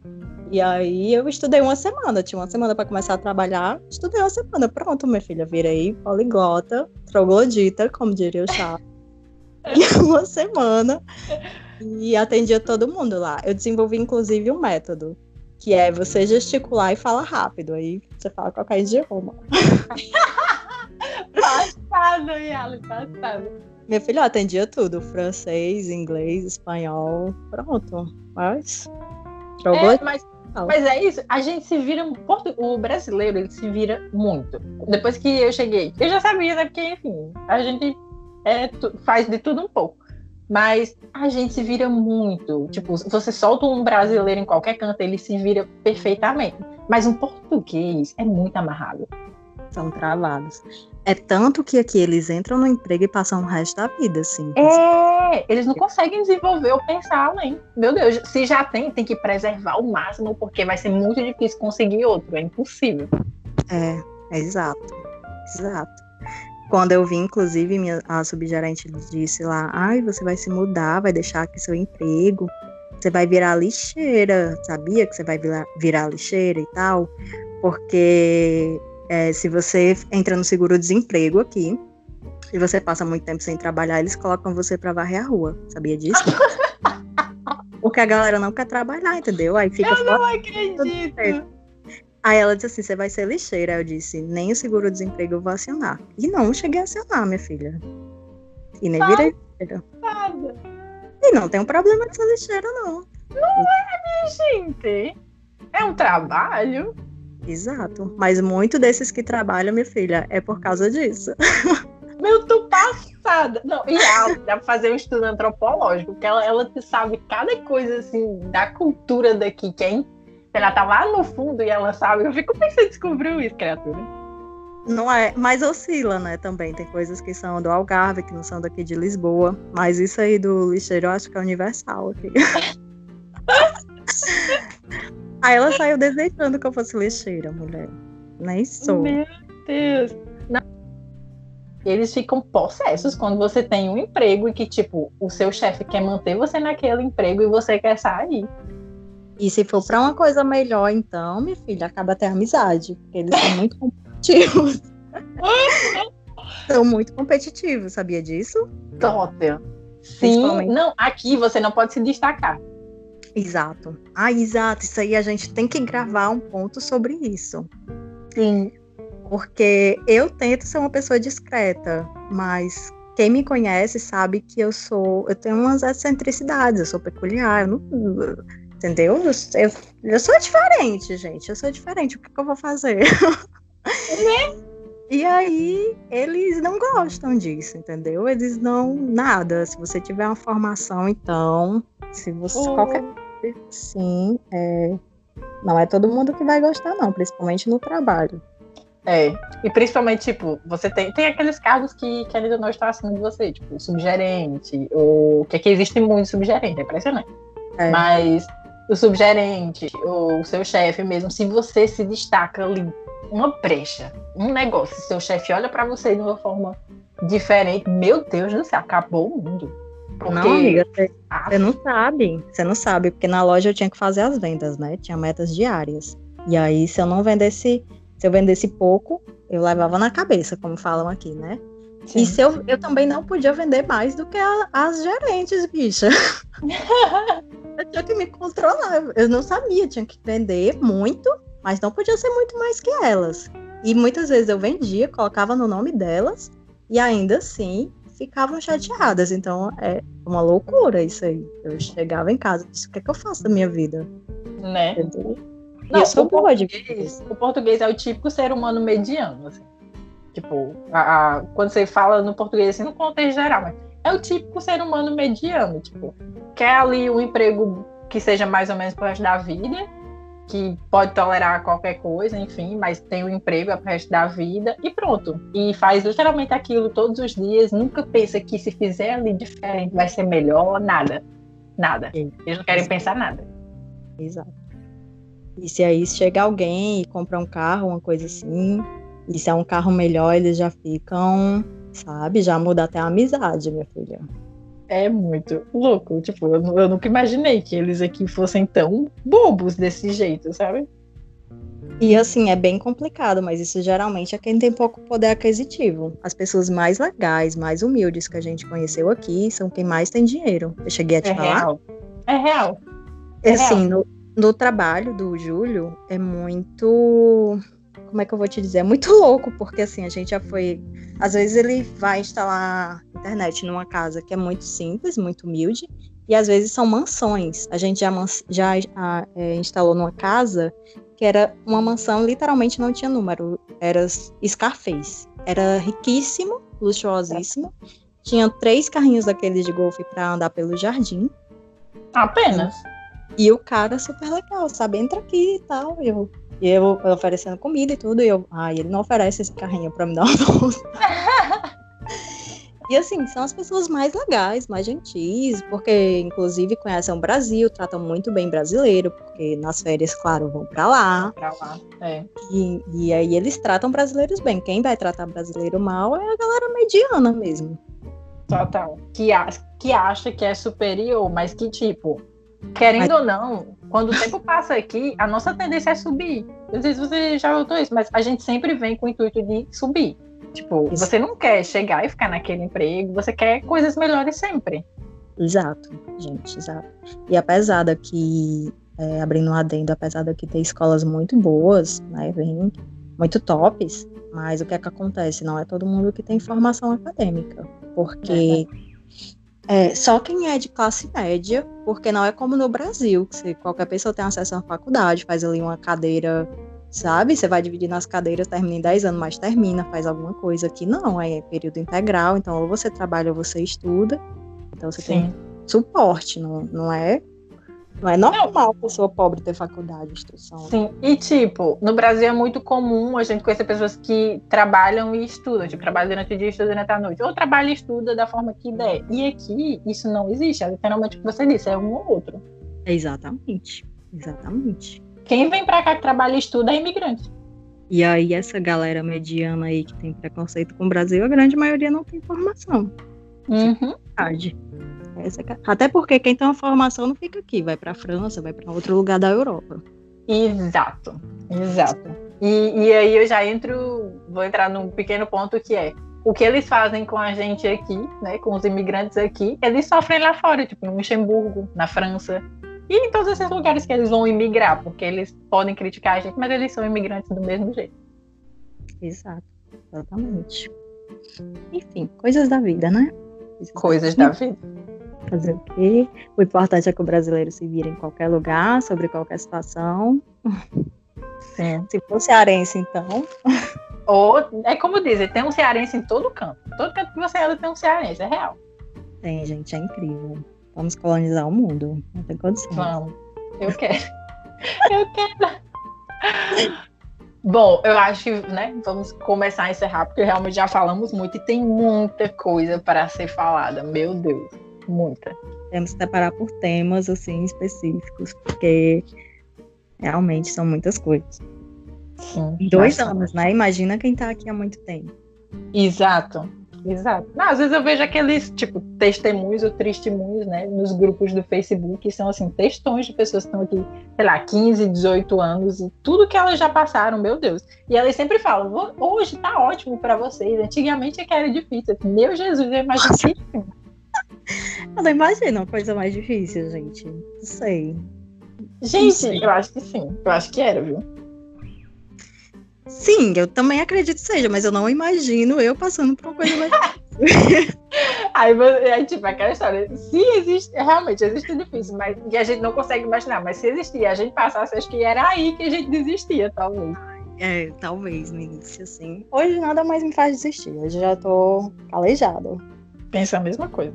E aí eu estudei uma semana, tinha uma semana para começar a trabalhar. Estudei uma semana, pronto, minha filha, virei poliglota, troglodita, como diria o chá. *laughs* Em uma semana e atendia todo mundo lá. Eu desenvolvi, inclusive, um método, que é você gesticular e falar rápido. Aí você fala qualquer idioma. *laughs* Passado, Yali, passado. Minha filha eu atendia tudo: francês, inglês, espanhol. Pronto. Mas. É, Troglodita. mas, mas é isso, a gente se vira. O brasileiro, ele se vira muito. Depois que eu cheguei, eu já sabia, né? Porque, enfim, a gente é, faz de tudo um pouco. Mas a gente se vira muito. Tipo, você solta um brasileiro em qualquer canto, ele se vira perfeitamente. Mas um português é muito amarrado. São travados. É tanto que aqui eles entram no emprego e passam o resto da vida, assim. É, eles não conseguem desenvolver ou pensar além. Meu Deus, se já tem, tem que preservar o máximo, porque vai ser muito difícil conseguir outro. É impossível. É, é exato. Exato. Quando eu vim, inclusive, minha, a subgerente disse lá: ai, você vai se mudar, vai deixar aqui seu emprego, você vai virar lixeira. Sabia que você vai virar, virar lixeira e tal? Porque é, se você entra no seguro-desemprego aqui e você passa muito tempo sem trabalhar, eles colocam você pra varrer a rua. Sabia disso? *laughs* Porque a galera não quer trabalhar, entendeu? Aí fica fora. Não acredito. Aí ela disse assim: você vai ser lixeira. Aí eu disse: nem o seguro-desemprego eu vou acionar. E não cheguei a acionar, minha filha. E nem virei lixeira. E não tem um problema de ser lixeira, não. Gente, é um trabalho. Exato. Mas muito desses que trabalham, minha filha, é por causa disso. *laughs* Meu, tô passada. Não, e ela dá pra fazer um estudo antropológico, porque ela, ela sabe cada coisa, assim, da cultura daqui, que é ela tá lá no fundo e ela sabe. Eu fico pensando, descobriu isso, criatura. Não é, mas oscila, né? Também tem coisas que são do Algarve, que não são daqui de Lisboa. Mas isso aí do lixeiro eu acho que é universal aqui. *laughs* aí ela saiu desejando que eu fosse lixeira, mulher. Nem sou. Meu Deus. Não. Eles ficam possessos quando você tem um emprego e que, tipo, o seu chefe quer manter você naquele emprego e você quer sair. E se for pra uma coisa melhor, então, minha filha, acaba até a amizade. Porque eles são muito competitivos. *laughs* são muito competitivos, sabia disso? Total. Sim. Não, aqui você não pode se destacar. Exato. Ah, exato. Isso aí a gente tem que gravar um ponto sobre isso. Sim. Porque eu tento ser uma pessoa discreta, mas quem me conhece sabe que eu sou. Eu tenho umas excentricidades, eu sou peculiar, eu não, entendeu? Eu, eu, eu sou diferente, gente. Eu sou diferente. O que, que eu vou fazer? *laughs* E aí, eles não gostam disso, entendeu? Eles não. Nada. Se você tiver uma formação, então. Se você. Oh. Qualquer. Sim, é, não é todo mundo que vai gostar, não, principalmente no trabalho. É, e principalmente, tipo, você tem, tem aqueles cargos que, que ainda não estão acima de você, tipo, subgerente, ou que aqui existe muito subgerente, é impressionante. É. Mas o subgerente, ou o seu chefe mesmo, se você se destaca ali, uma brecha, um negócio, se seu chefe olha pra você de uma forma diferente, meu Deus do céu, acabou o mundo. Porque, Não, amiga, você, ah, você não sabe. Você não sabe, porque na loja eu tinha que fazer as vendas, né? Tinha metas diárias. E aí, se eu não vendesse, se eu vendesse pouco, eu levava na cabeça, como falam aqui, né? sim. E se eu, eu também não podia vender mais do que a- as gerentes, bicha. *laughs* eu tinha que me controlar. Eu não sabia, tinha que vender muito, mas não podia ser muito mais que elas. E muitas vezes eu vendia, colocava no nome delas, e ainda assim ficavam chateadas. Então é uma loucura isso aí. Eu chegava em casa disse, o que é que eu faço da minha vida? né? Entendeu? Não, eu sou o boa de português, o português é o típico ser humano mediano, assim. Tipo, a- a- quando você fala no português, assim, no contexto geral, mas é o típico ser humano mediano, tipo, quer ali um emprego que seja mais ou menos pro resto da vida, que pode tolerar qualquer coisa, enfim, mas tem um emprego é pro resto da vida e pronto. E faz literalmente aquilo todos os dias, nunca pensa que se fizer ali diferente vai ser melhor, nada. Nada. Eles não querem pensar nada. Exato. E se aí chega alguém e compra um carro, uma coisa assim, e se é um carro melhor, eles já ficam, sabe? Já muda até a amizade, minha filha. É muito louco. Tipo, eu, eu nunca imaginei que eles aqui fossem tão bobos desse jeito, sabe? E assim, é bem complicado, mas isso geralmente é quem tem pouco poder aquisitivo. As pessoas mais legais, mais humildes que a gente conheceu aqui são quem mais tem dinheiro. Eu cheguei a te É falar? real. É real. É É assim, no, no trabalho do Júlio é muito. Como é que eu vou te dizer? É muito louco, porque assim, a gente já foi. Às vezes ele vai instalar internet numa casa que é muito simples, muito humilde, e às vezes são mansões. A gente já, já ah, é, instalou numa casa que era uma mansão, literalmente não tinha número, era Scarface. Era riquíssimo, luxuosíssimo. Tinha três carrinhos daqueles de golfe para andar pelo jardim. Apenas. E o cara super legal, sabe? Entra aqui e tal. Eu, e eu oferecendo comida e tudo. E eu, ai, ele não oferece esse carrinho pra me dar uma bolsa. *laughs* E assim, são as pessoas mais legais, mais gentis, porque inclusive conhecem o Brasil, tratam muito bem brasileiro, porque nas férias, claro, vão pra lá. Pra lá. É. E, e aí eles tratam brasileiros bem. Quem vai tratar brasileiro mal é a galera mediana mesmo. Total. Que, a- que acha que é superior, mas que, tipo, querendo ou não, quando o tempo passa aqui, a nossa tendência é subir. Não sei se você já notou isso, mas a gente sempre vem com o intuito de subir. Tipo, Isso. você não quer chegar e ficar naquele emprego, você quer coisas melhores sempre. Exato, gente, exato. E apesar daqui, é, abrindo um adendo, apesar daqui ter escolas muito boas, né, bem, muito tops, mas o que é que acontece? Não é todo mundo que tem formação acadêmica, porque é, só quem é de classe média, porque não é como no Brasil, que qualquer pessoa tem acesso à faculdade, faz ali uma cadeira, sabe? Você vai dividir nas cadeiras, termina em 10 anos, mas termina, faz alguma coisa. Aqui não, é período integral, então ou você trabalha ou você estuda, então você tem Sim. suporte, não, não é não é normal pessoa pobre ter faculdade, instrução. Sim, e tipo, no Brasil é muito comum a gente conhecer pessoas que trabalham e estudam, tipo, trabalham durante o dia e estudam durante a noite, ou trabalha e estuda da forma que der. E aqui isso não existe, é literalmente o que você disse, é um ou outro. Exatamente, exatamente. Quem vem pra cá que trabalha e estuda é imigrante. E aí essa galera mediana aí que tem preconceito com o Brasil, a grande maioria não tem formação. Uhum. Verdade. Essa que- Até porque quem tem uma formação não fica aqui, vai pra França, vai pra outro lugar da Europa. Exato, exato. E, e aí eu já entro, vou entrar num pequeno ponto que é o que eles fazem com a gente aqui, né, com os imigrantes aqui, eles sofrem lá fora, tipo no Luxemburgo, na França, e em todos esses lugares que eles vão imigrar, porque eles podem criticar a gente, mas eles são imigrantes do mesmo jeito. Exato, exatamente. Enfim, coisas da vida, né? Coisas da vida. Fazer o quê? O importante é que o brasileiro se vira em qualquer lugar, sobre qualquer situação. Sim. Se for cearense, então. Ou, é como dizem, tem um cearense em todo canto. Todo canto que você anda tem um cearense, é real. Tem, gente, é incrível. Vamos colonizar o mundo. Não tem condição. Vamos. Eu quero. *laughs* Eu quero. Bom, eu acho que, né, vamos começar a encerrar, porque realmente já falamos muito e tem muita coisa para ser falada. Meu Deus, muita. Temos que separar por temas, assim, específicos, porque realmente são muitas coisas. Sim, dois bastante. anos, né? Imagina quem tá aqui há muito tempo. Exato. Exato. Não, às vezes eu vejo aqueles, tipo, testemunhos ou testemunhos, né, nos grupos do Facebook, que são, assim, textões de pessoas que estão aqui, sei lá, 15, 18 anos, e tudo que elas já passaram, meu Deus. E elas sempre falam, "Vo- hoje tá ótimo pra vocês, antigamente é que era difícil. Meu Jesus, eu imagino que. *laughs* Eu não imagino uma coisa mais difícil, gente. Não sei. Gente, eu acho que sim. Eu acho que era, viu? Sim, eu também acredito que seja, mas eu não imagino eu passando por uma coisa mais *laughs* Aí, você- aí, tipo, aquela história, se existe, realmente existe difícil, mas que a gente não consegue imaginar, mas se existia, a gente passasse, acho que era aí que a gente desistia, talvez. É, talvez no início, assim. Hoje nada mais me faz desistir. Hoje já tô calejada. Pensa a mesma coisa.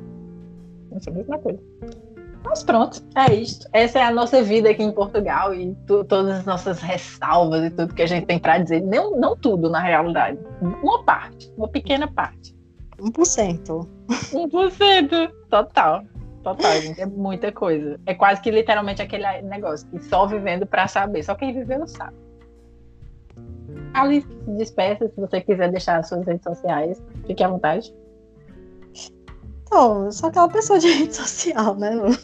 Mesma coisa. Mas pronto, é isto. Essa é a nossa vida aqui em Portugal e tu- todas as nossas ressalvas e tudo que a gente tem pra dizer. Não, não tudo, na realidade. Uma parte, uma pequena parte. 1%. 1%. Total. Total, gente. É muita coisa. É quase que literalmente aquele negócio que só vivendo pra saber. Só quem viveu sabe. Alice, despeça. Se você quiser deixar as suas redes sociais, fique à vontade. Então, eu sou aquela pessoa de rede social, né, Lu? *laughs*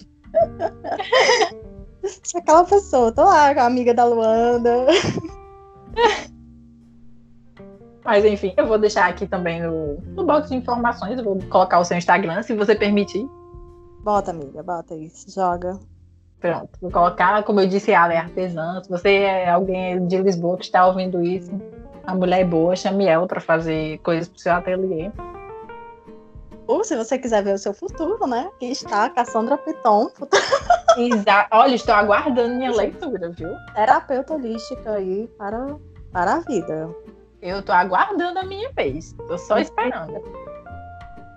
sou aquela pessoa. Tô lá, com a amiga da Luanda. Mas enfim, eu vou deixar aqui também no, no box de informações. Eu vou colocar o seu Instagram, se você permitir. Bota, amiga, bota isso. Joga. Pronto, vou colocar, como eu disse, ela é artesã. Se você é alguém de Lisboa que está ouvindo isso, a mulher é boa, chame ela para fazer coisas pro seu ateliê. Ou se você quiser ver o seu futuro, né? Aqui está a Cassandra Piton, Exa Olha, estou aguardando minha leitura, viu? terapeuta holística aí para, para a vida. Eu tô aguardando a minha vez. Tô só esperando.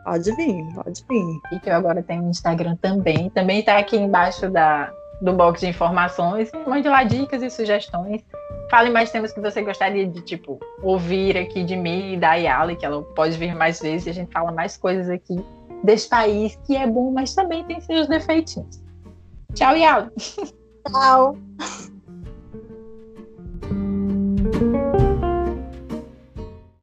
Pode vir, pode vir. E que eu agora tenho um Instagram também. Também tá aqui embaixo da, do box de informações. Mande lá dicas e sugestões. Fale mais temas que você gostaria de, tipo, ouvir aqui de mim e da Yali, que ela pode vir mais vezes e a gente fala mais coisas aqui desse país, que é bom, mas também tem seus defeitinhos. Tchau, Yali. Tchau. *laughs*